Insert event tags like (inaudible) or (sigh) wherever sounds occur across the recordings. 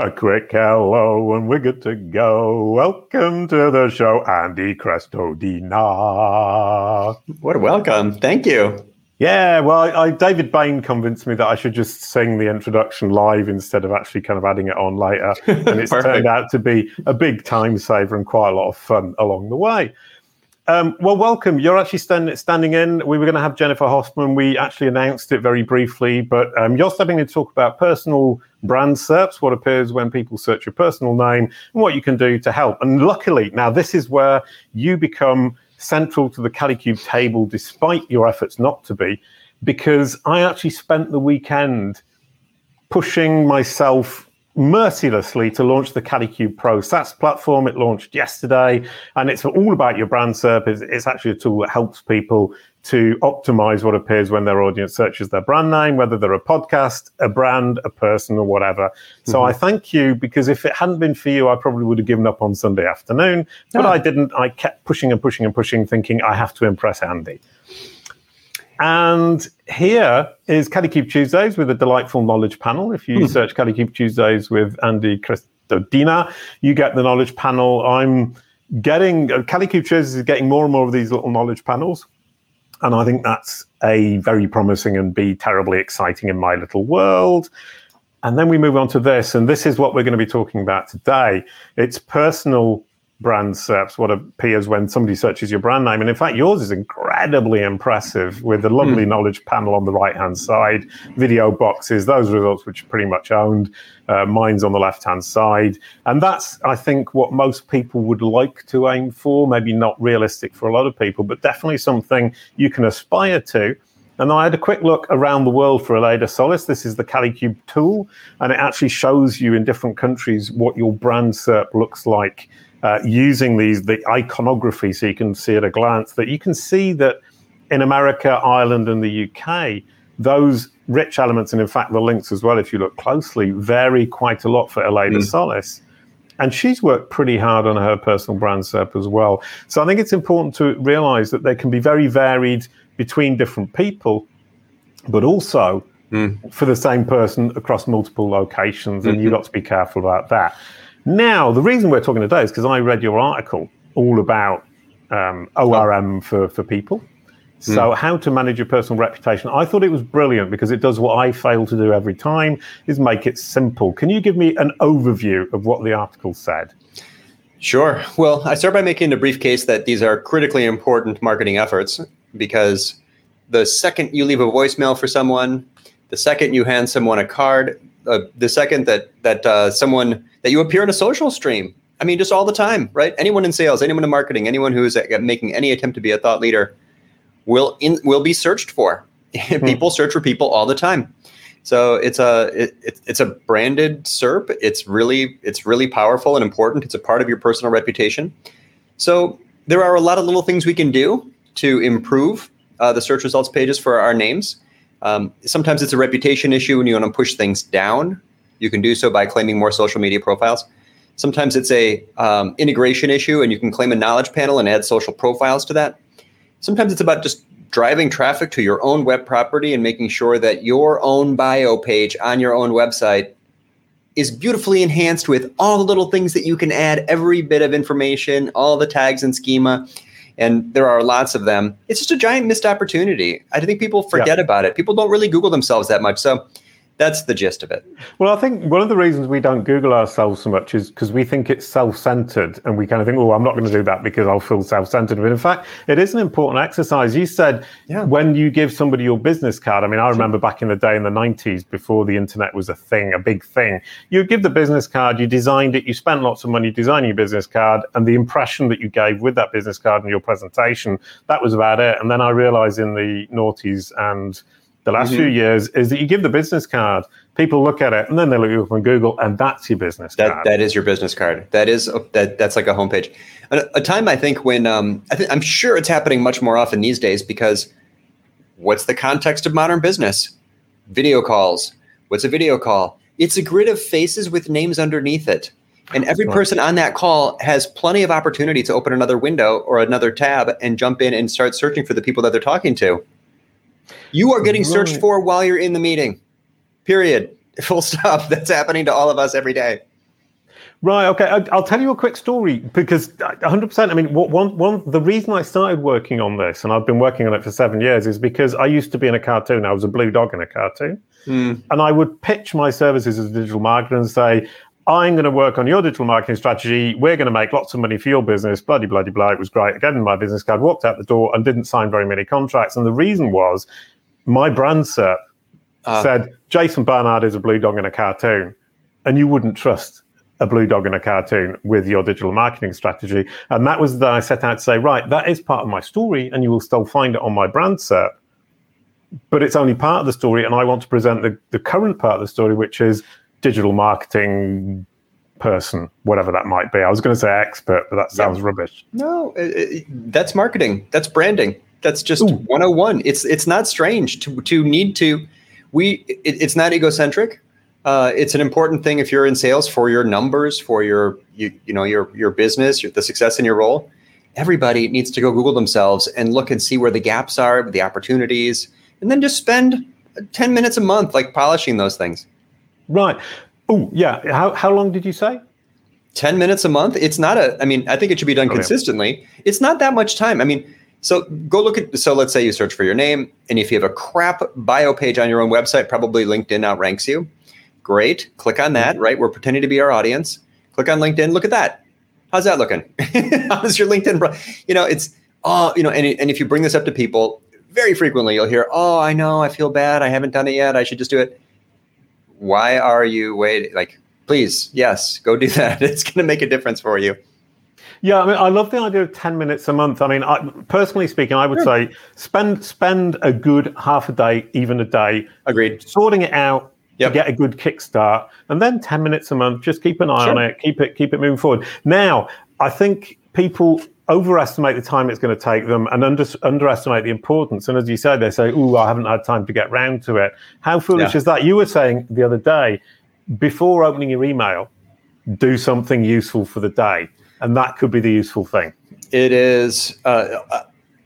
A quick hello and we're good to go. Welcome to the show, Andy Crestodina. What a welcome. Thank you. Yeah, well, I, David Bain convinced me that I should just sing the introduction live instead of actually kind of adding it on later. (laughs) And it's turned out to be a big time saver and quite a lot of fun along the way. Um, well, welcome. You're actually stand, standing in. We were going to have Jennifer Hoffman. We actually announced it very briefly, but um, you're stepping in to talk about personal brand SERPs, what appears when people search your personal name, and what you can do to help. And luckily, now this is where you become central to the Kalicube table, despite your efforts not to be, because I actually spent the weekend pushing myself mercilessly to launch the Kalicube Pro SaaS platform. It launched yesterday, and it's all about your brand SERP. It's, it's actually a tool that helps people to optimize what appears when their audience searches their brand name, whether they're a podcast, a brand, a person, or whatever. So mm-hmm. I thank you because if it hadn't been for you, I probably would have given up on Sunday afternoon. But I didn't. I kept pushing and pushing and pushing, thinking I have to impress Andy. And here is Kalicube Tuesdays with a delightful knowledge panel. If you mm. search Kalicube Tuesdays with Andy Crestodina, you get the knowledge panel. I'm getting, uh, Kalicube Tuesdays is getting more and more of these little knowledge panels. And I think that's A, very promising and B, terribly exciting in my little world. And then we move on to this. And this is what we're going to be talking about today. It's personal brand SERPs, what appears when somebody searches your brand name. And in fact, yours is incredibly impressive with the lovely mm. knowledge panel on the right hand side, video boxes, those results which are pretty much owned, uh, mine's on the left hand side. And that's, I think, what most people would like to aim for. Maybe not realistic for a lot of people, but definitely something you can aspire to. And I had a quick look around the world for Aleyda Solis. This is the Kalicube tool, and it actually shows you in different countries what your brand SERP looks like uh, using these the iconography so you can see at a glance that you can see that in America, Ireland, and the UK, those rich elements, and in fact the links as well, if you look closely, vary quite a lot for Aleyda mm. Solis. And she's worked pretty hard on her personal brand SERP as well. So I think it's important to realize that they can be very varied between different people, but also mm. for the same person across multiple locations. And mm-hmm. you've got to be careful about that. Now, the reason we're talking today is because I read your article all about um, ORM for, for people. So, mm. how to manage your personal reputation. I thought it was brilliant because it does what I fail to do every time is make it simple. Can you give me an overview of what the article said? Sure. Well, I start by making the brief case that these are critically important marketing efforts because the second you leave a voicemail for someone, the second you hand someone a card, uh, the second that that uh, someone that you appear in a social stream. I mean, just all the time, right? Anyone in sales, anyone in marketing, anyone who is making any attempt to be a thought leader will in, will be searched for. (laughs) People search for people all the time. So it's a it, it's a branded SERP. It's really it's really powerful and important. It's a part of your personal reputation. So there are a lot of little things we can do to improve uh, the search results pages for our names. Um, sometimes it's a reputation issue and you want to push things down. You can do so by claiming more social media profiles. Sometimes it's a um, integration issue, and you can claim a knowledge panel and add social profiles to that. Sometimes it's about just driving traffic to your own web property and making sure that your own bio page on your own website is beautifully enhanced with all the little things that you can add, every bit of information, all the tags and schema and there are lots of them. It's just a giant missed opportunity. I think people forget yeah. about it. People don't really Google themselves that much. So that's the gist of it. Well, I think one of the reasons we don't Google ourselves so much is because we think it's self-centered, and we kind of think, "Oh, I'm not going to do that because I'll feel self-centered." But in fact, it is an important exercise. You said yeah. when you give somebody your business card. I mean, I remember back in the day in the '90s, before the internet was a thing, a big thing. You give the business card, you designed it, you spent lots of money designing your business card, and the impression that you gave with that business card and your presentation, that was about it. And then I realized in the noughties and the last mm-hmm. few years is that you give the business card, people look at it, and then they look you up on Google, and that's your business that, card. That is your business card. That is that. That's like a homepage. A, a time I think when um, I th- I'm sure it's happening much more often these days because what's the context of modern business? Video calls. What's a video call? It's a grid of faces with names underneath it. And every person on that call has plenty of opportunity to open another window or another tab and jump in and start searching for the people that they're talking to. You are getting searched for while you're in the meeting. Period. (laughs) Full stop. That's happening to all of us every day. Right. Okay. I'll tell you a quick story because 100%. I mean, one, one, the reason I started working on this, and I've been working on it for seven years, is because I used to be in a cartoon. I was a blue dog in a cartoon. Mm. And I would pitch my services as a digital marketer and say, I'm going to work on your digital marketing strategy. We're going to make lots of money for your business. Bloody, bloody, blah. It was great. Again, my business card walked out the door and didn't sign very many contracts. And the reason was my brand SERP uh, said, Jason Barnard is a blue dog in a cartoon. And you wouldn't trust a blue dog in a cartoon with your digital marketing strategy. And that was that I set out to say, right, that is part of my story, and you will still find it on my brand SERP. But it's only part of the story, and I want to present the, the current part of the story, which is digital marketing person, whatever that might be. I was going to say expert, but that sounds yeah. rubbish. No, it, it, that's marketing. That's branding. That's just Ooh. 101. It's it's not strange to to need to. We it, it's not egocentric uh, it's an important thing if you're in sales for your numbers, for your you, you know your your business, your, the success in your role. Everybody needs to go Google themselves and look and see where the gaps are, the opportunities, and then just spend ten minutes a month like polishing those things. Right. Oh yeah. How how long did you say? 10 minutes a month it's not a i mean i think it should be done consistently it's not that much time i mean so go look at so let's say you search for your name and if you have a crap bio page on your own website probably linkedin outranks you Great. Click on that, mm-hmm. right? We're pretending to be our audience. Click on LinkedIn. Look at that. How's that looking? (laughs) How's your LinkedIn? Bro- you know, it's, oh, you know, and, and if you bring this up to people, very frequently you'll hear, oh, I know, I feel bad. I haven't done it yet. I should just do it. Why are you waiting? Like, please, yes, go do (laughs) that. It's going to make a difference for you. Yeah, I mean, I love the idea of ten minutes a month. I mean, I, personally speaking, I would sure. say spend spend a good half a day, even a day, agreed, sorting it out, yep. to get a good kickstart, and then ten minutes a month. Just keep an eye sure. on it. Keep it keep it moving forward. Now, I think people overestimate the time it's going to take them and under, underestimate the importance. And as you said, they say, "Oh, I haven't had time to get round to it." How foolish yeah. is that? You were saying the other day, before opening your email, do something useful for the day, and that could be the useful thing. It is. Uh,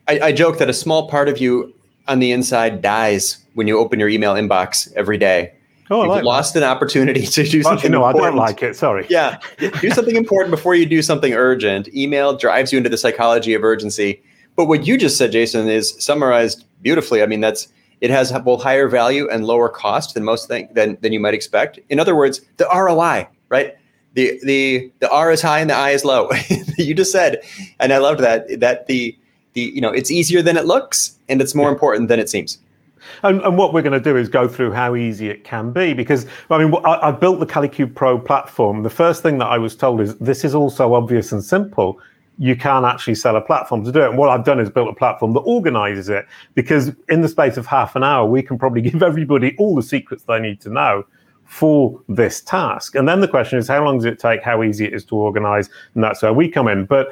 I, I joke that a small part of you on the inside dies when you open your email inbox every day Oh, You've like lost that. an opportunity to do something. No, important. I don't like it. Sorry. Yeah, (laughs) do something important before you do something urgent. Email drives you into the psychology of urgency. But what you just said, Jason, is summarized beautifully. I mean, that's it has both higher value and lower cost than most thing than than you might expect. In other words, the ROI, right? The the the R is high and the I is low. (laughs) you just said, and I loved that. That the the you know it's easier than it looks and it's more important than it seems. And, and, what we're going to do is go through how easy it can be because I mean I, I built the Kalicube Pro platform. The first thing that I was told is this is also obvious and simple. You can't actually sell a platform to do it. And what I've done is built a platform that organizes it because in the space of half an hour, we can probably (laughs) give everybody all the secrets they need to know for this task. And then the question is, how long does it take? How easy it is to organize? And that's where we come in. But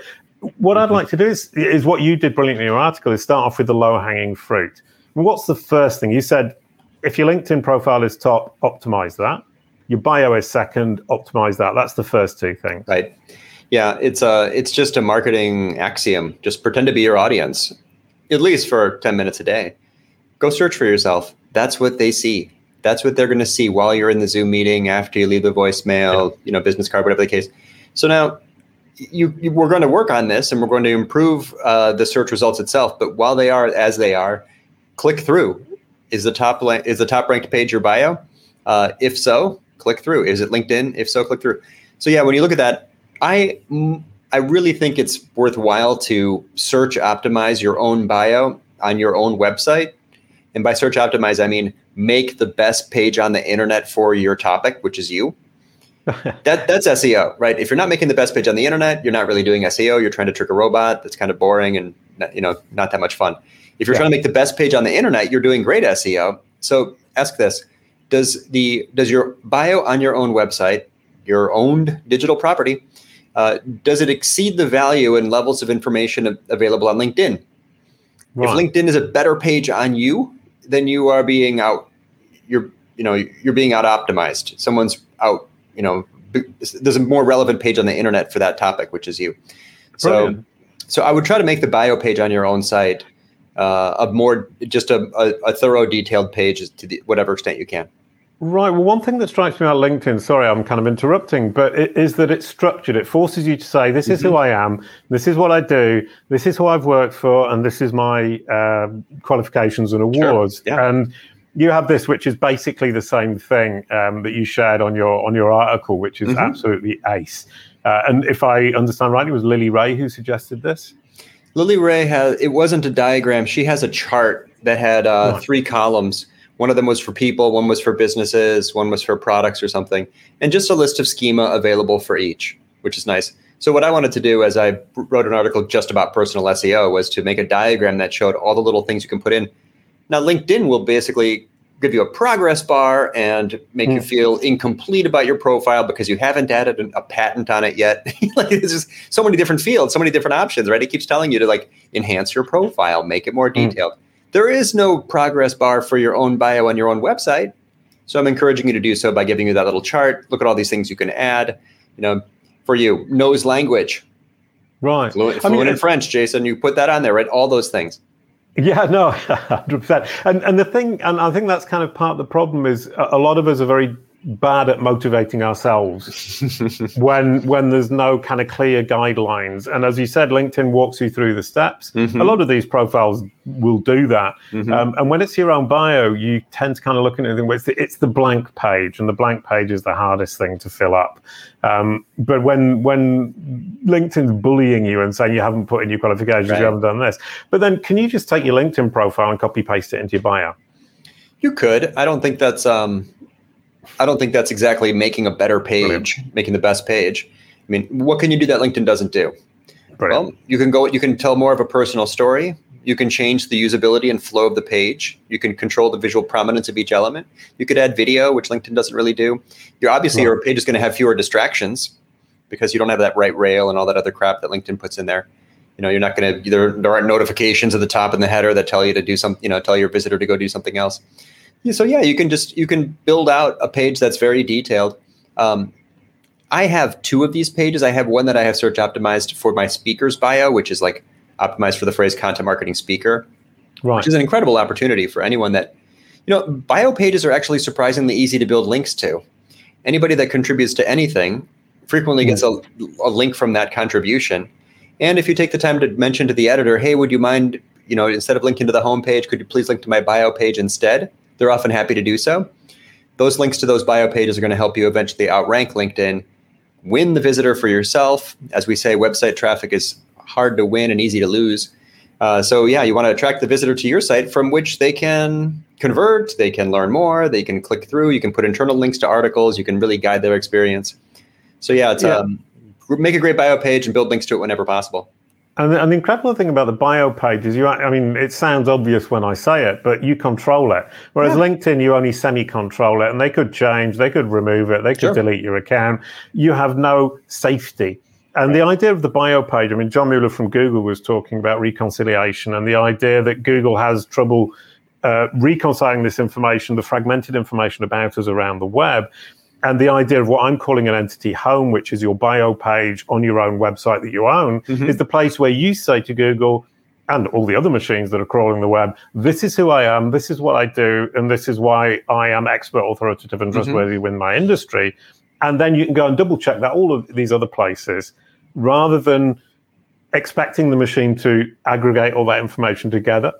what I'd mm-hmm. like to do is, is what you did brilliantly in your article is start off with the low hanging fruit. What's the first thing? You said if your LinkedIn profile is top, optimize that. Your bio is second, optimize that. That's the first two things. Right. Yeah, it's a it's just a marketing axiom. Just pretend to be your audience, at least for 10 minutes a day. Go search for yourself. That's what they see. That's what they're going to see while you're in the Zoom meeting, after you leave the voicemail, yeah. you know, business card, whatever the case. So now you, you, we're going to work on this and we're going to improve uh, the search results itself. But while they are as they are, click through. Is the top is the top ranked page your bio? Uh, if so, click through. Is it LinkedIn? If so, click through. So yeah, when you look at that, I I really think it's worthwhile to search optimize your own bio on your own website. And by search optimize, I mean make the best page on the internet for your topic, which is you. (laughs) that that's SEO, right? If you're not making the best page on the internet, you're not really doing SEO. You're trying to trick a robot. That's kind of boring and you know not that much fun. If you're yeah. trying to make the best page on the internet, you're doing great SEO. So ask this: Does the does your bio on your own website, your owned digital property, uh, does it exceed the value and levels of information available on LinkedIn? Right. If LinkedIn is a better page on you, then you are being out. You're you know you're being out optimized. Someone's out. You know, there's a more relevant page on the internet for that topic, which is you. So, so I would try to make the bio page on your own site uh, a more just a, a, a, thorough, detailed page to the, whatever extent you can. Right. Well, one thing that strikes me about LinkedIn, sorry, I'm kind of interrupting, but it is that it's structured. It forces you to say, this is mm-hmm. who I am, this is what I do, this is who I've worked for, and this is my uh, qualifications and awards. Sure. Yeah. And you have this, which is basically the same thing um, that you shared on your on your article, which is mm-hmm. absolutely ace. Uh, and if I understand right, it was Lily Ray who suggested this. Lily Ray has. It wasn't a diagram. She has a chart that had uh, three columns one of them was for people, one was for businesses, one was for products or something, and just a list of schema available for each, which is nice. So what I wanted to do as I wrote an article just about personal SEO was to make a diagram that showed all the little things you can put in. Now LinkedIn will basically give you a progress bar and make mm. you hmm. feel incomplete about your profile because you haven't added a patent on it yet. (laughs) like it's just so many different fields, so many different options, right? It keeps telling you to like enhance your profile, make it more hmm. detailed. Mm. There is no progress bar for your own bio on your own website. So I'm encouraging you to do so by giving you that little chart. Look at all these things you can add. You know, for you, knows language. Right. Fluent, fluent I mean, in French, Jason. You put that on there, right? All those things. Yeah, (laughs) no, hundred percent. And and the thing, and I think that's kind of part of the problem is a lot of us are very bad at motivating ourselves (laughs) when when there's no kind of clear guidelines. And as you said linkedin walks you through the steps. Mm-hmm. a lot of these profiles will do that. Mm-hmm. um, and when it's your own bio you tend to kind of look at it and it's the, it's the blank page and the blank page is the hardest thing to fill up. Um, but when when linkedin's bullying you and saying you haven't put in your qualifications right. you haven't done this. But then can you just take your linkedin profile and copy paste it into your bio? You could. I don't think that's um I don't think that's exactly making a better page, Brilliant. making the best page. I mean, what can you do that LinkedIn doesn't do? Brilliant. Well, you can go. You can tell more of a personal story. You can change the usability and flow of the page. You can control the visual prominence of each element. You could add video, which LinkedIn doesn't really do. You're obviously your page is going to have fewer distractions because you don't have that right rail and all that other crap that LinkedIn puts in there. You know, you're not going to there, there aren't notifications at the top and the header that tell you to do some, you know, tell your visitor to go do something else. Yeah, so yeah, you can just you can build out a page that's very detailed. Um, I have two of these pages. I have one that I have search optimized for my speaker's bio, which is like optimized for the phrase content marketing speaker, right. which is an incredible opportunity for anyone that you know. Bio pages are actually surprisingly easy to build links to. Anybody that contributes to anything frequently gets a, a link from that contribution. And if you take the time to mention to the editor, "Hey, would you mind, you know, instead of linking to the homepage, could you please link to my bio page instead?" They're often happy to do so. Those links to those bio pages are going to help you eventually outrank LinkedIn, win the visitor for yourself. As we say, website traffic is hard to win and easy to lose. Uh, so yeah, you want to attract the visitor to your site from which they can convert, they can learn more, they can click through. You can put internal links to articles. You can really guide their experience. So yeah, it's yeah. Um, make a great bio page and build links to it whenever possible. And, and the incredible thing about the bio page is you, I mean, it sounds obvious when I say it, but you control it. Whereas yeah. LinkedIn, you only semi control it and they could change, they could remove it, they could sure. delete your account. You have no safety. And the idea of the bio page, I mean, John Mueller from Google was talking about reconciliation and the idea that Google has trouble uh, reconciling this information, the fragmented information about us around the web and the idea of what I'm calling an entity home, which is your bio page on your own website that you own, mm-hmm. is the place where you say to Google and all the other machines that are crawling the web, this is who I am, this is what I do, and this is why I am expert, authoritative, and mm-hmm. trustworthy mm-hmm. my industry. And then you can go and double check that all of these other places rather than expecting the machine to aggregate all that information together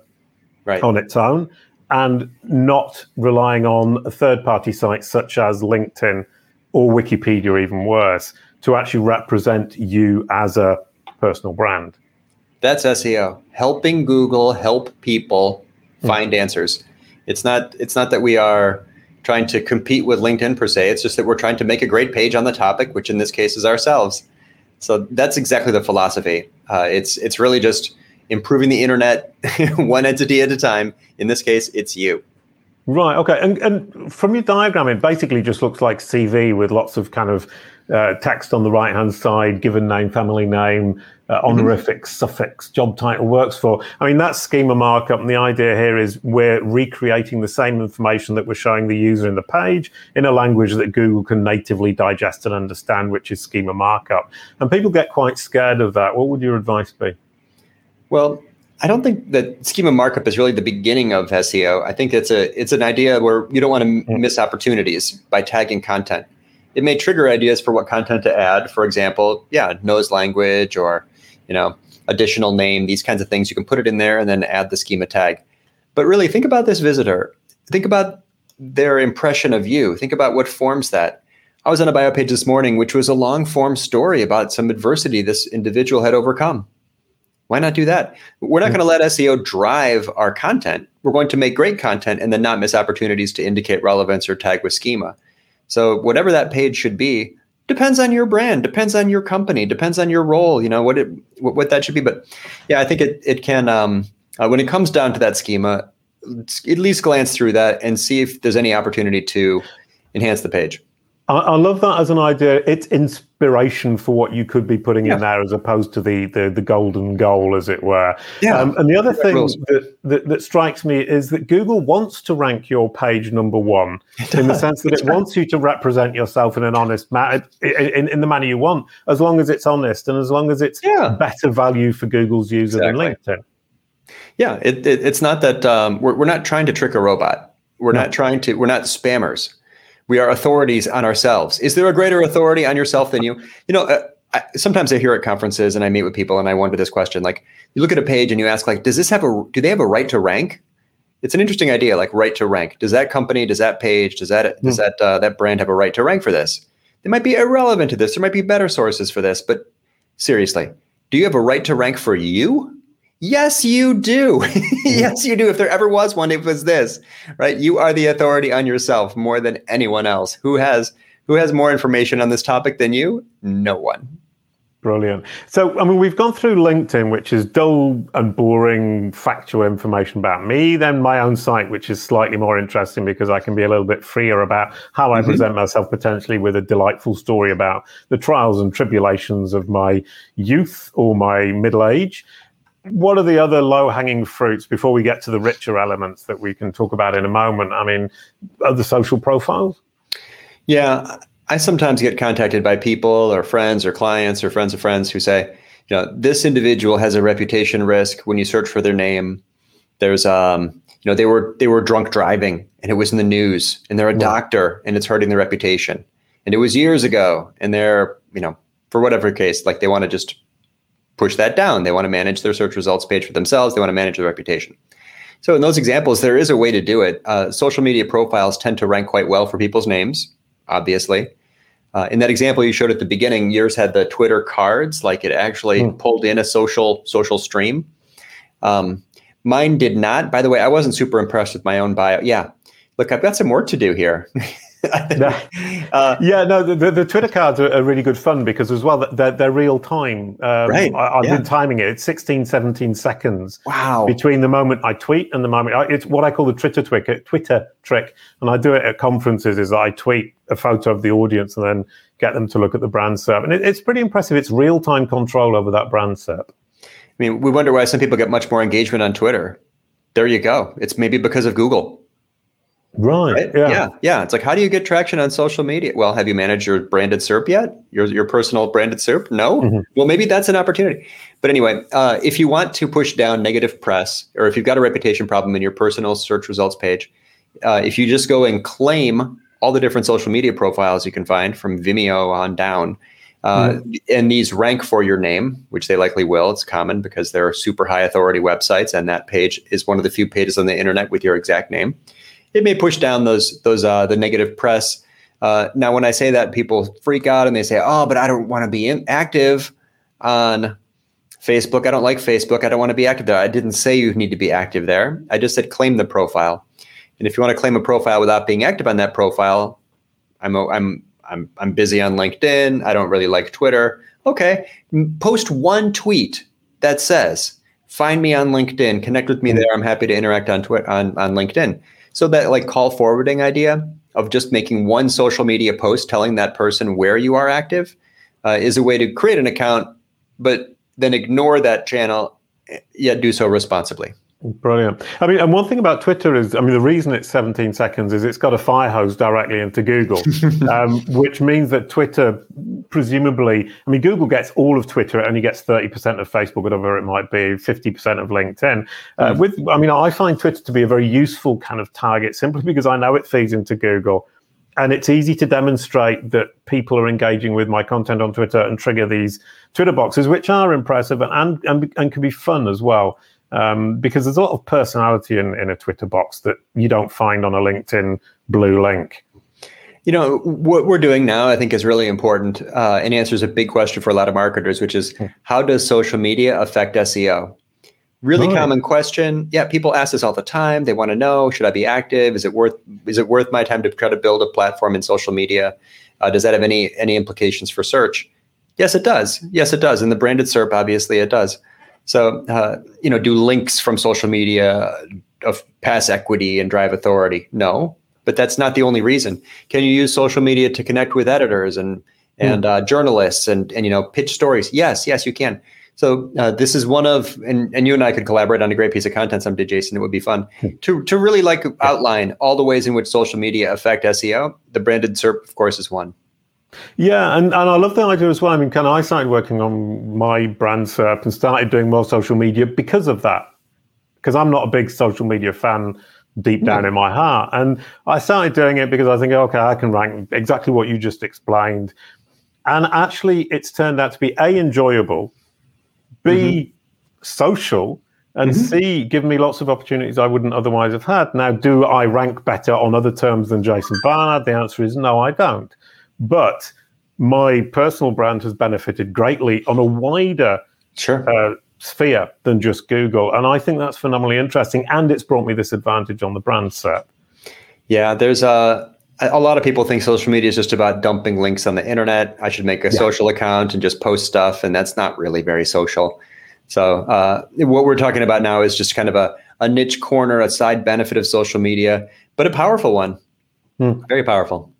right. on its own and not relying on third party sites such as LinkedIn or Wikipedia, even worse, to actually represent you as a personal brand. That's SEO. Helping Google help people hmm. find mm. answers. It's not it's not that we are trying to compete with LinkedIn per se. It's just that we're trying to make a great page on the topic, which in this case is ourselves. So that's exactly the philosophy. Uh, it's it's really just improving the internet (laughs) one entity at a time. In this case, it's you. Right. Okay. And and from your diagram, it basically just looks like CV with lots of kind of uh, text on the right hand side, given name, family name, uh, mm-hmm. honorific, mm-hmm. suffix, job title works for. I mean, that's schema markup. And the idea here is we're recreating the same information that we're showing the user in the page in a language that Google can natively digest and understand, which is schema markup. And people get quite scared of that. What would your advice be? Well, I don't think that schema markup is really the beginning of SEO. I think it's a it's an idea where you don't want to hmm. miss opportunities by tagging content. It may trigger ideas for what content to add. For example, yeah, nose language or you know additional name, these kinds of things. You can put it in there and then add the schema tag. But really, think about this visitor. Think about their impression of you. Think about what forms that. I was on a bio page this morning, which was a long form story about some adversity this individual had overcome. Why not do that? We're not going to let SEO drive our content. We're going to make great content and then not miss opportunities to indicate relevance or tag with schema. So whatever that page should be depends on your brand, depends on your company, depends on your role. You know what it what, what that should be. But yeah, I think it it can um, uh, when it comes down to that schema, at least glance through that and see if there's any opportunity to enhance the page. I, I, love that as an idea. It's inspiration for what you could be putting yeah. in there, as opposed to the the, the golden goal, as it were. Yeah. Um, and the other thing that, that, that strikes me is that Google wants to rank your page number one (laughs) in the sense that it wants you to represent yourself in an honest manner, in, in the manner you want, as long as it's honest and as long as it's yeah. better value for Google's user exactly. than LinkedIn. Yeah, it, it, it's not that um, we're, we're not trying to trick a robot. We're no. not trying to. We're not spammers we are authorities on ourselves. Is there a greater authority on yourself than you? You know, uh, I, sometimes I hear at conferences and I meet with people and I wonder this question: like, you look at a page and you ask, like, does this have a? Do they have a right to rank? It's an interesting idea, like right to rank. Does that company, does that page, does that mm. does hmm. that uh, that brand have a right to rank for this? They might be irrelevant to this. There might be better sources for this, but seriously, do you have a right to rank for you? Yes, you do. (laughs) yes, you do. If there ever was one, it was this, right? You are the authority on yourself more than anyone else. Who has who has more information on this topic than you? No one. Brilliant. So, I mean, we've gone through LinkedIn, which is dull and boring factual information about me, then my own site, which is slightly more interesting because I can be a little bit freer about how I mm-hmm. present myself potentially with a delightful story about the trials and tribulations of my youth or my middle age what are the other low hanging fruits before we get to the richer elements that we can talk about in a moment? I mean, other social profiles? Yeah, I sometimes get contacted by people or friends or clients or friends of friends who say, you know, this individual has a reputation risk when you search for their name. There's um, you know, they were they were drunk driving and it was in the news and they're a doctor and it's hurting their reputation. And it was years ago and they're, you know, for whatever case, like they want to just push that down. They want to manage their search results page for themselves. They want to manage their reputation. So in those examples, there is a way to do it. Uh, social media profiles tend to rank quite well for people's names, obviously. Uh, in that example you showed at the beginning, yours had the Twitter cards, like it actually mm. pulled in a social social stream. Um, mine did not. By the way, I wasn't super impressed with my own bio. Yeah, look, I've got some work to do here. (laughs) (laughs) uh, yeah, no, the, the, Twitter cards are, are, really good fun because as well, they're, they're real time. Um, right. I, have yeah. been timing it. It's 16, 17 seconds. Wow. Between the moment I tweet and the moment I, it's what I call the Twitter trick, Twitter trick. And I do it at conferences is I tweet a photo of the audience and then get them to look at the brand SERP. And it, it's pretty impressive. It's real time control over that brand SERP. I mean, we wonder why some people get much more engagement on Twitter. There you go. It's maybe because of Google. Right. right. Yeah. Yeah. Yeah. It's like, how do you get traction on social media? Well, have you managed your branded SERP yet? Your your personal branded SERP? No. Mm-hmm. Well, maybe that's an opportunity. But anyway, uh, if you want to push down negative press, or if you've got a reputation problem in your personal search results page, uh, if you just go and claim all the different social media profiles you can find from Vimeo on down, uh, mm-hmm. and these rank for your name, which they likely will. It's common because they're super high authority websites, and that page is one of the few pages on the internet with your exact name it may push down those those uh, the negative press. Uh, now, when I say that, people freak out and they say, "Oh, but I don't want to be in- active on Facebook. I don't like Facebook. I don't want to be active there." I didn't say you need to be active there. I just said claim the profile. And if you want to claim a profile without being active on that profile, I'm I'm I'm I'm busy on LinkedIn. I don't really like Twitter. Okay, post one tweet that says, "Find me on LinkedIn. Connect with me there. I'm happy to interact on Twitter on on LinkedIn." So that like call forwarding idea of just making one social media post telling that person where you are active uh, is a way to create an account, but then ignore that channel, yet do so responsibly. Brilliant. I mean, and one thing about Twitter is, I mean, the reason it's 17 seconds is it's got a fire hose directly into Google, (laughs) um, which means that Twitter, presumably, I mean, Google gets all of Twitter, it only gets 30% of Facebook, whatever it might be, 50% of LinkedIn. Uh, mm. With, I mean, I find Twitter to be a very useful kind of target simply because I know it feeds into Google. And it's easy to demonstrate that people are engaging with my content on Twitter and trigger these Twitter boxes, which are impressive and, and, and can be fun as well um, because there's a lot of personality in, in a Twitter box that you don't find on a LinkedIn blue link. You know, what we're doing now, I think, is really important uh, and answers a big question for a lot of marketers, which is hmm. how does social media affect SEO? Really right. common question. Yeah, people ask this all the time. They want to know: Should I be active? Is it worth? Is it worth my time to try to build a platform in social media? Uh, does that have any any implications for search? Yes, it does. Yes, it does. In the branded SERP, obviously, it does. So, uh, you know, do links from social media of pass equity and drive authority? No, but that's not the only reason. Can you use social media to connect with editors and and mm. uh, journalists and and you know pitch stories? Yes, yes, you can. So uh, this is one of, and, and you and I could collaborate on a great piece of content someday, Jason. It would be fun hmm. to to really like outline all the ways in which social media affect SEO. The branded SERP, of course, is one. Yeah, and, and I love the idea as well. I mean, kind of, I started working on my brand SERP and started doing more social media because of that. Because I'm not a big social media fan deep down no. in my heart. And I started doing it because I think, okay, I can rank exactly what you just explained. And actually, it's turned out to be A, enjoyable, B, mm-hmm. social, and mm-hmm. C, give me lots of opportunities I wouldn't otherwise have had. Now, do I rank better on other terms than Jason Barnard? The answer is no, I don't. But my personal brand has benefited greatly on a wider sure. uh, sphere than just Google. And I think that's phenomenally interesting. And it's brought me this advantage on the brand SERP. Yeah, there's a. A lot of people think social media is just about dumping links on the internet. I should make a yeah. social account and just post stuff, and that's not really very social. So, uh, what we're talking about now is just kind of a, a niche corner, a side benefit of social media, but a powerful one. Hmm. Very powerful.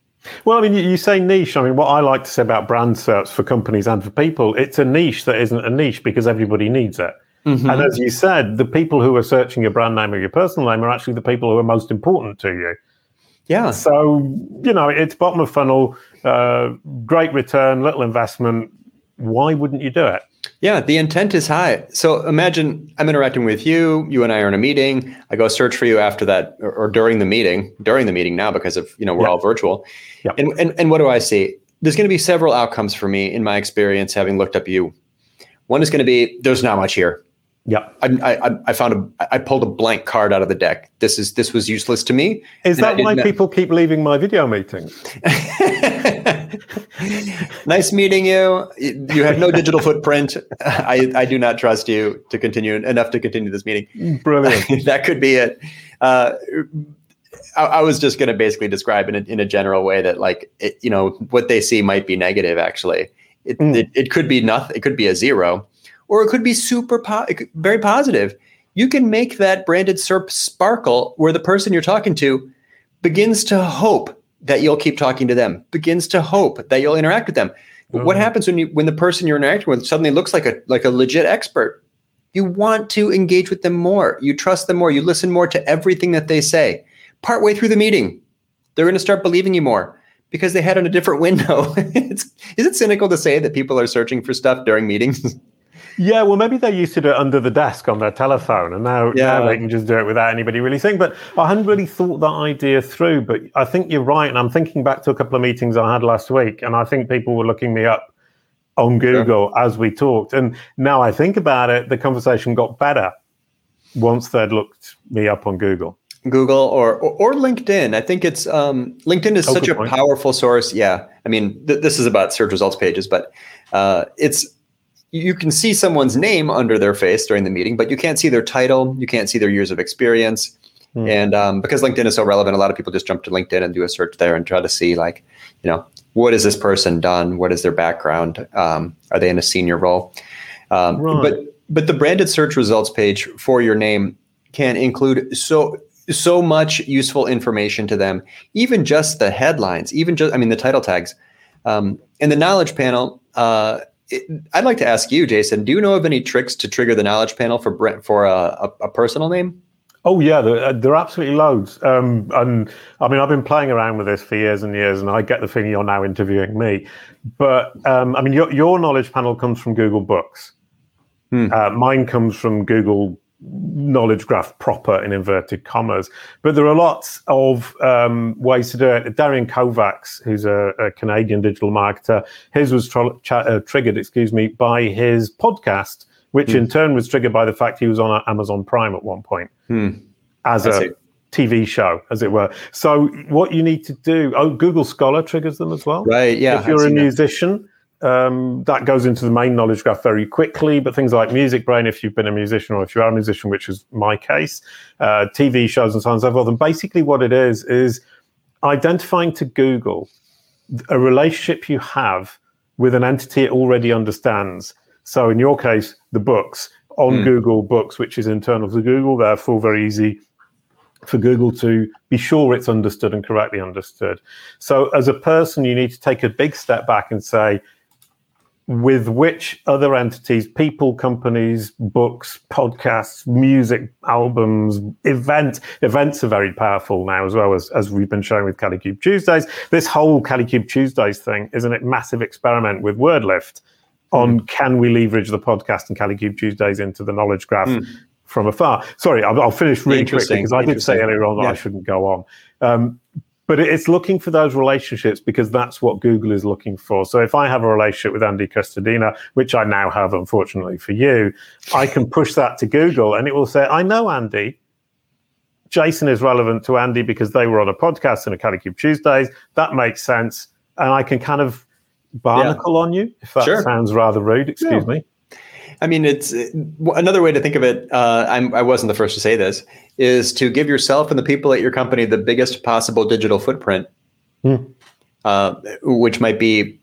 Well, I mean, you, say niche. I mean, what I like to say about brand SERPs for companies and for people, it's a niche that isn't a niche because everybody needs it. Mm-hmm. And as you said, the people who are searching your brand name or your personal name are actually the people who are most important to you. Yeah. So, you know, it's bottom of funnel, uh, great return, little investment. Why wouldn't you do it? Yeah, the intent is high. So imagine I'm interacting with you. You and I are in a meeting. I go search for you after that, or, or during the meeting. During the meeting now, because of you know we're all virtual. Yep. And, and and what do I see? There's going to be several outcomes for me in my experience, having looked up you. One is going to be there's not much here. Yeah, I, I, I found a I pulled a blank card out of the deck. This is this was useless to me. Is that why people keep leaving my video meetings? (laughs) nice meeting you. You have no digital footprint. I, I do not trust you to continue enough to continue this meeting. Brilliant. (laughs) that could be it. Uh, I, I, was just going to basically describe in a, in a general way that like it, you know what they see might be negative. Actually, it, mm. it, it could be nothing. It could be a zero or it could be super po- very positive. You can make that branded SERP sparkle where the person you're talking to begins to hope that you'll keep talking to them, begins to hope that you'll interact with them. Mm-hmm. What happens when you when the person you're interacting with suddenly looks like a like a legit expert? You want to engage with them more. You trust them more. You listen more to everything that they say. Partway through the meeting, they're going to start believing you more because they had on a different (laughs) window. is it cynical to say that people are searching for stuff during meetings? (laughs) Yeah, well, maybe they used to do it under the desk on their telephone, and now, yeah. now they can just do it without anybody really seeing. But I hadn't really thought that idea through. But I think you're right, and I'm thinking back to a couple of meetings I had last week, and I think people were looking me up on Google as we talked. And now I think about it, the conversation got better once they'd looked me up on Google. Google or, or, or LinkedIn. I think it's um, LinkedIn is oh, such a point. powerful source. Yeah, I mean th- this is about search results pages, but uh, it's you can see someone's name under their face during the meeting, but you can't see their title. You can't see their years of experience. Mm. And um, because LinkedIn is so relevant, a lot of people just jump to LinkedIn and do a search there and try to see, like, you know, what has this person done? What is their background? Um, are they in a senior role? Um, right. But but the branded search results page for your name can include so so much useful information to them. Even just the headlines, even just I mean the title tags, um, and the knowledge panel. Uh, I'd like to ask you, Jason. Do you know of any tricks to trigger the knowledge panel for for a, a, a personal name? Oh yeah, there, uh, there are absolutely loads. Um, and I mean, I've been playing around with this for years and years, and I get the feeling you're now interviewing me. But um, I mean, your, your knowledge panel comes from Google Books. Hmm. Uh, mine comes from Google knowledge graph proper in inverted commas. But there are lots of um, ways to do it. Darian Kovacs, who's a, a Canadian digital marketer, his was tr- ch- uh, triggered, excuse me, by his podcast, which mm. in turn was triggered by the fact he was on Amazon Prime at one point mm. as a TV show, as it were. So what you need to do, oh, Google Scholar triggers them as well. Right. Yeah. If you're a musician, um, that goes into the main knowledge graph very quickly. But things like MusicBrainz, if you've been a musician or if you are a musician, which is my case, uh, TV shows and so on and so forth. And basically, what it is is identifying to Google a relationship you have with an entity it already understands. So, in your case, the books on mm. Google Books, which is internal to Google, therefore very easy for Google to be sure it's understood and correctly understood. So, as a person, you need to take a big step back and say, with which other entities, people, companies, books, podcasts, music, albums, events. Events are very powerful now as well as, as we've been showing with Kalicube Tuesdays. This whole Kalicube Tuesdays thing is a massive experiment with WordLift on mm. can we leverage the podcast and Kalicube Tuesdays into the knowledge graph mm. from afar. Sorry, I'll, I'll finish really quickly because I did say earlier on that yeah. I shouldn't go on. Um, but it's looking for those relationships because that's what Google is looking for. So if I have a relationship with Andy Crestodina, which I now have, unfortunately for you, I can push that to Google and it will say, I know Andy. Jason is relevant to Andy because they were on a podcast in a Kalicube Tuesdays. That makes sense. And I can kind of barnacle yeah. on you, if that sure. sounds rather rude, excuse yeah. me. I mean, it's another way to think of it. Uh, I'm, I wasn't the first to say this. Is to give yourself and the people at your company the biggest possible digital footprint, hmm. uh, which might be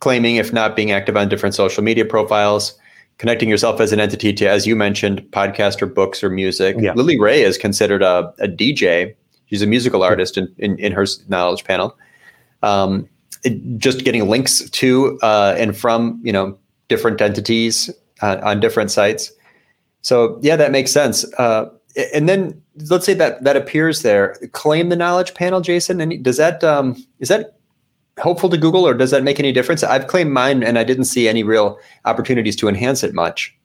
claiming, if not being active on different social media profiles, connecting yourself as an entity to, as you mentioned, podcast or books or music. Yeah. Lily Ray is considered a, a DJ. She's a musical artist in, in, in her knowledge panel. Um, it, just getting links to uh, and from you know different entities uh, on different sites. So yeah, that makes sense. Uh, and then let's say that that appears there. Claim the knowledge panel, Jason. And does that um, is that helpful to Google, or does that make any difference? I've claimed mine, and I didn't see any real opportunities to enhance it much.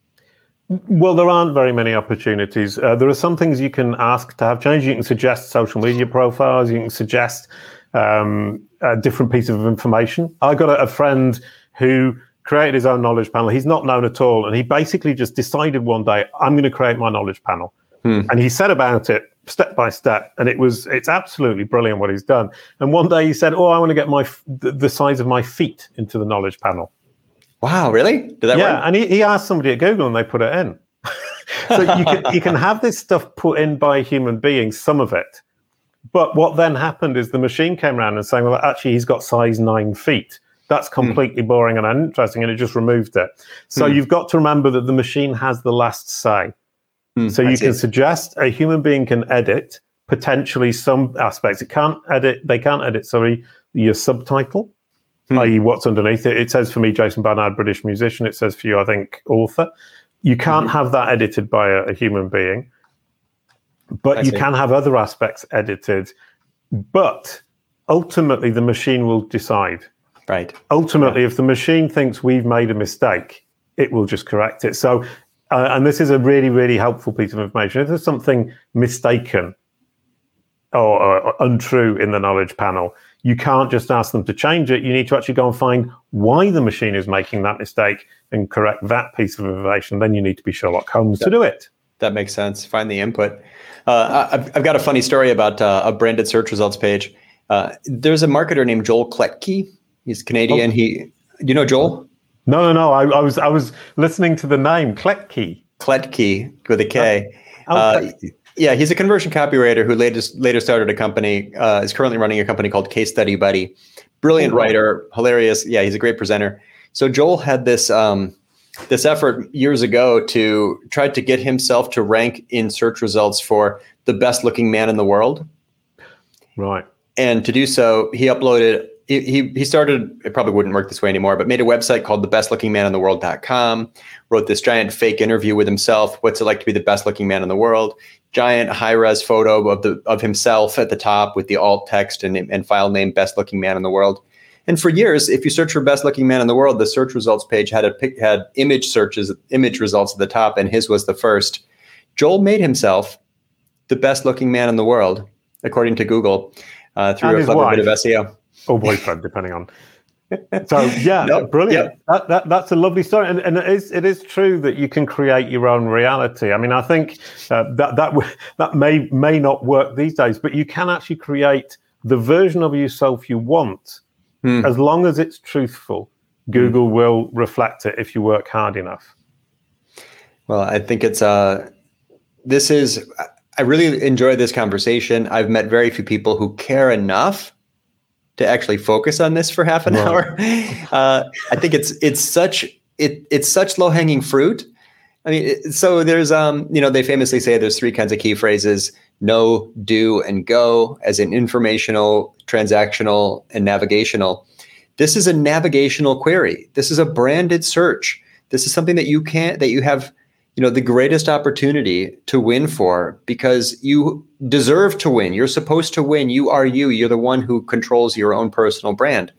Well, there aren't very many opportunities. Uh, there are some things you can ask to have changed. You can suggest social media profiles. You can suggest um, a different piece of information. I got a, a friend who created his own knowledge panel. He's not known at all. And he basically just decided one day, I'm going to create my knowledge panel. Hmm. And he said about it step by step. And it was, it's absolutely brilliant what he's done. And one day he said, Oh, I want to get my, the size of my feet into the knowledge panel. Wow, really? Did that yeah, work? and he, he asked somebody at Google and they put it in. (laughs) so you can, you can have this stuff put in by human beings, some of it. But what then happened is the machine came around and saying, well, actually, he's got size nine feet. That's hmm. completely mm. boring and uninteresting, and it just removed it. So mm. you've got to remember that the machine has the last say. Mm, so you can suggest a human being can edit potentially some aspects. It can't edit. They can't edit. Sorry, your subtitle, hmm. i.e., what's underneath it. It says for me, Jason Barnard, British musician. It says for you, I think, author. You can't mm-hmm. have that edited by a, a human being, but I you see. can have other aspects edited. But ultimately, the machine will decide. Right. Ultimately, yeah. if the machine thinks we've made a mistake, it will just correct it. So, uh, and this is a really, really helpful piece of information. If there's something mistaken or, or, untrue in the knowledge panel, you can't just ask them to change it. You need to actually go and find why the machine is making that mistake and correct that piece of information. Then you need to be Sherlock Holmes that, to do it. That makes sense. Find the input. Uh, I've, I've, got a funny story about uh, a branded search results page. Uh, there's a marketer named Joel Klettke He's Canadian. Oh. He, you know Joel? No, no, no. I, I, was I was listening to the name Klettke. Klettke with a K. Oh, uh, yeah, he's a conversion copywriter who later later started a company. Uh, is currently running a company called Case Study Buddy. Brilliant oh, writer, hilarious. Yeah, he's a great presenter. So Joel had this um, this effort years ago to try to get himself to rank in search results for the best looking man in the world. Right. And to do so, he uploaded he, he started, it probably wouldn't work this way anymore, but made a website called thebestlookingmanintheworld.com, wrote this giant fake interview with himself. What's it like to be the best looking man in the world? Giant high res photo of the of himself at the top with the alt text and, and file name best looking man in the world. And for years, if you search for best looking man in the world, the search results page had a had image searches, image results at the top, and his was the first. Joel made himself the best looking man in the world, according to Google, uh, through and a clever wife. bit of SEO or boyfriend, depending on. So yeah, brilliant. That, that, that's a lovely story, and, and, it is it is true that you can create your own reality. I mean, I think uh, that that that may may not work these days, but you can actually create the version of yourself you want, hmm. as long as it's truthful. Google hmm. will reflect it if you work hard enough. Well, I think it's uh, this is. I really enjoy this conversation. I've met very few people who care enough to actually focus on this for half an right. hour. (laughs) Uh, I think it's it's such it it's such low hanging fruit. I mean, it, so there's um you know they famously say there's three kinds of key phrases: know, do, and go, as in informational, transactional, and navigational. This is a navigational query. This is a branded search. This is something that you can't that you have you know the greatest opportunity to win for because you deserve to win you're supposed to win you are you you're the one who controls your own personal brand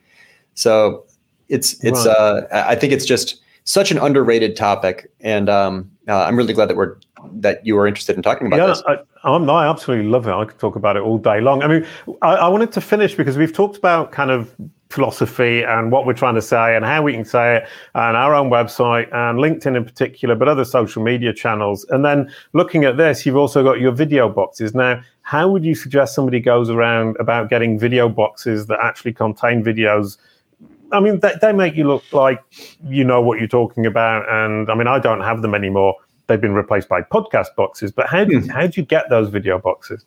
so it's it's right. uh i think it's just such an underrated topic and um uh, i'm really glad that we're that you are interested in talking about yeah, this. I, I'm, I absolutely love it. I could talk about it all day long. I mean, I, I wanted to finish because we've talked about kind of philosophy and what we're trying to say and how we can say it and our own website and LinkedIn in particular, but other social media channels. And then looking at this, you've also got your video boxes. Now, how would you suggest somebody goes around about getting video boxes that actually contain videos? I mean, they, they make you look like you know what you're talking about. And I mean, I don't have them anymore. They've been replaced by podcast boxes. But how do, hmm. how do you get those video boxes?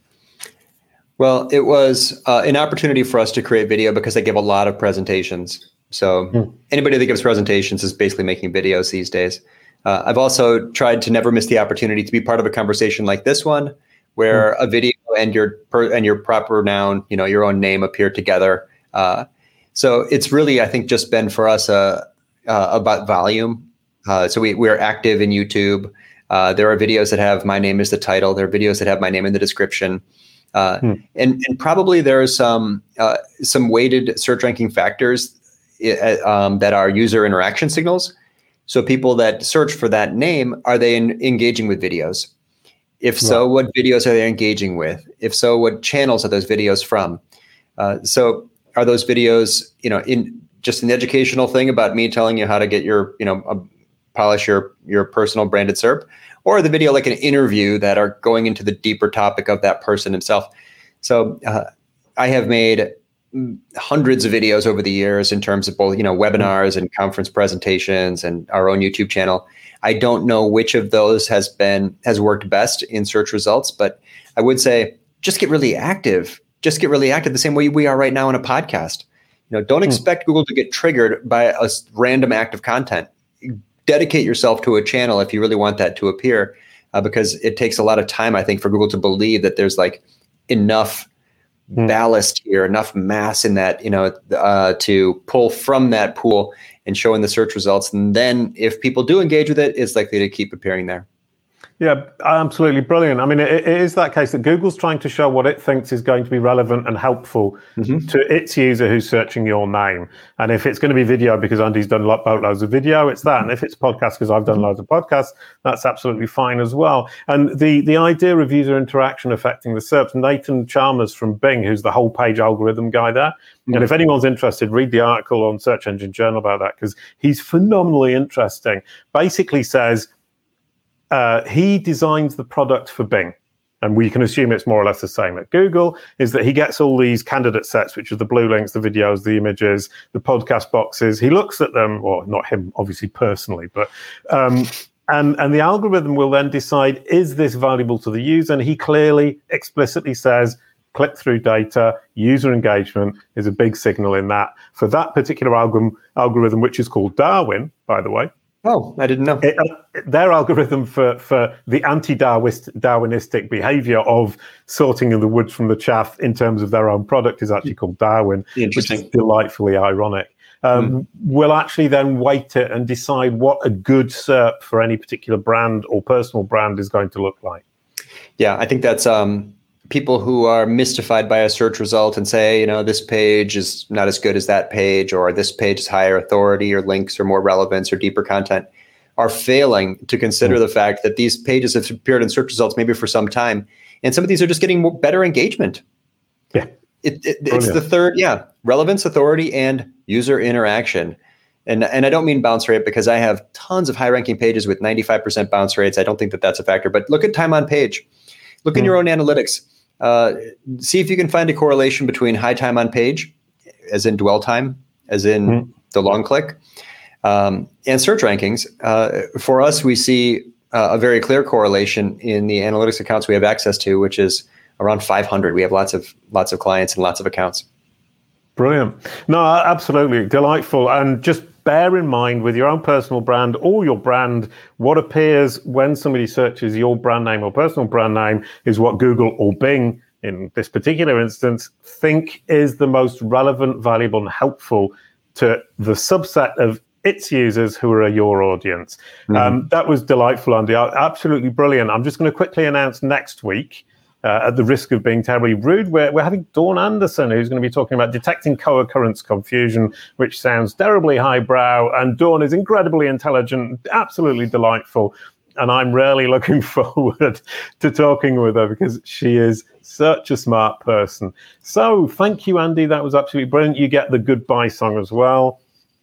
Well, it was uh, an opportunity for us to create video because they give a lot of presentations. So mm. anybody that gives presentations is basically making videos these days. Uh, I've also tried to never miss the opportunity to be part of a conversation like this one, where mm. a video and your per, and your proper noun, you know, your own name appear together. Uh, so it's really, I think, just been for us uh, uh, about volume. Uh, so we we're active in YouTube. there are videos that have my name as the title. There are videos that have my name in the description. Uh, hmm. and, and probably there are some uh, some weighted search ranking factors uh, um, that are user interaction signals. So people that search for that name are they in, engaging with videos? If so, what videos are they engaging with? If so, what channels are those videos from? Uh, so are those videos you know in just an educational thing about me telling you how to get your you know polish your your personal branded SERP? Or the video like an interview that are going into the deeper topic of that person himself. So uh, I have made hundreds of videos over the years in terms of both you know webinars and conference presentations and our own YouTube channel. I don't know which of those has been has worked best in search results, but I would say just get really active. Just get really active the same way we are right now in a podcast. You know, don't hmm. expect Google to get triggered by a random act of content dedicate yourself to a channel if you really want that to appear, uh, because it takes a lot of time, I think, for Google to believe that there's like enough mm. ballast here, enough mass in that, you know, uh, to pull from that pool and show in the search results. And then if people do engage with it, it's likely to keep appearing there. Yeah, absolutely brilliant. I mean, it, it is that case that Google's trying to show what it thinks is going to be relevant and helpful mm-hmm. to its user who's searching your name. And if it's going to be video because Andy's done loads of video, it's that. And if it's podcast because I've done loads of podcasts, that's absolutely fine as well. And the the idea of user interaction affecting the SERPs, Nathan Chalmers from Bing, who's the whole page algorithm guy there. Mm-hmm. And if anyone's interested, read the article on Search Engine Journal about that because he's phenomenally interesting. Basically says uh, he designs the product for Bing. And we can assume it's more or less the same at Google, is that he gets all these candidate sets, which are the blue links, the videos, the images, the podcast boxes. He looks at them, well, not him, obviously personally, but um, and and the algorithm will then decide is this valuable to the user. And he clearly, explicitly says click through data, user engagement is a big signal in that. For that particular algorithm, algorithm, which is called Darwin, by the way, Oh, I didn't know. It, uh, their algorithm for, for the anti-Darwinistic behavior of sorting in the wood from the chaff in terms of their own product is actually called Darwin, which is delightfully ironic. Um, mm. Will actually then weight it and decide what a good SERP for any particular brand or personal brand is going to look like. Yeah, I think that's um, people who are mystified by a search result and say, you know, this page is not as good as that page, or this page is higher authority, or links, or more relevance, or deeper content, are failing to consider hmm. the fact that these pages have appeared in search results maybe for some time, and some of these are just getting more, better engagement. Yeah, it, it, it's oh, the third, yeah, relevance, authority, and user interaction. And, and I don't mean bounce rate because I have tons of high ranking pages with 95% bounce rates. I don't think that that's a factor, but look at time on page. Look mm. in your own analytics uh, see if you can find a correlation between high time on page, as in dwell time, as in mm-hmm. the long click, um, and search rankings. Uh, for us, we see uh, a very clear correlation in the analytics accounts we have access to, which is around 500. We have lots of lots of clients and lots of accounts. Brilliant. No, absolutely delightful. And just bear in mind with your own personal brand or your brand, what appears when somebody searches your brand name or personal brand name is what Google or Bing, in this particular instance, think is the most relevant, valuable, and helpful to the subset of its users who are your audience. Mm-hmm. Um, that was delightful, Andy. Absolutely brilliant. I'm just going to quickly announce next week uh, at the risk of being terribly rude, we're, we're having Dawn Anderson, who's going to be talking about detecting co occurrence confusion, which sounds terribly highbrow. And Dawn is incredibly intelligent, absolutely delightful. And I'm really looking (laughs) forward to talking with her because she is such a smart person. So thank you, Andy. That was absolutely brilliant. You get the goodbye song as well.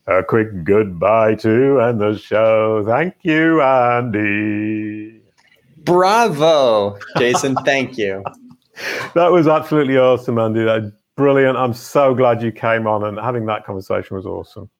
A quick goodbye to and the show. Thank you, Andy. Bravo, Jason. thank you. (laughs) That was absolutely awesome, Andy. That brilliant. I'm so glad you came on and having that conversation was awesome.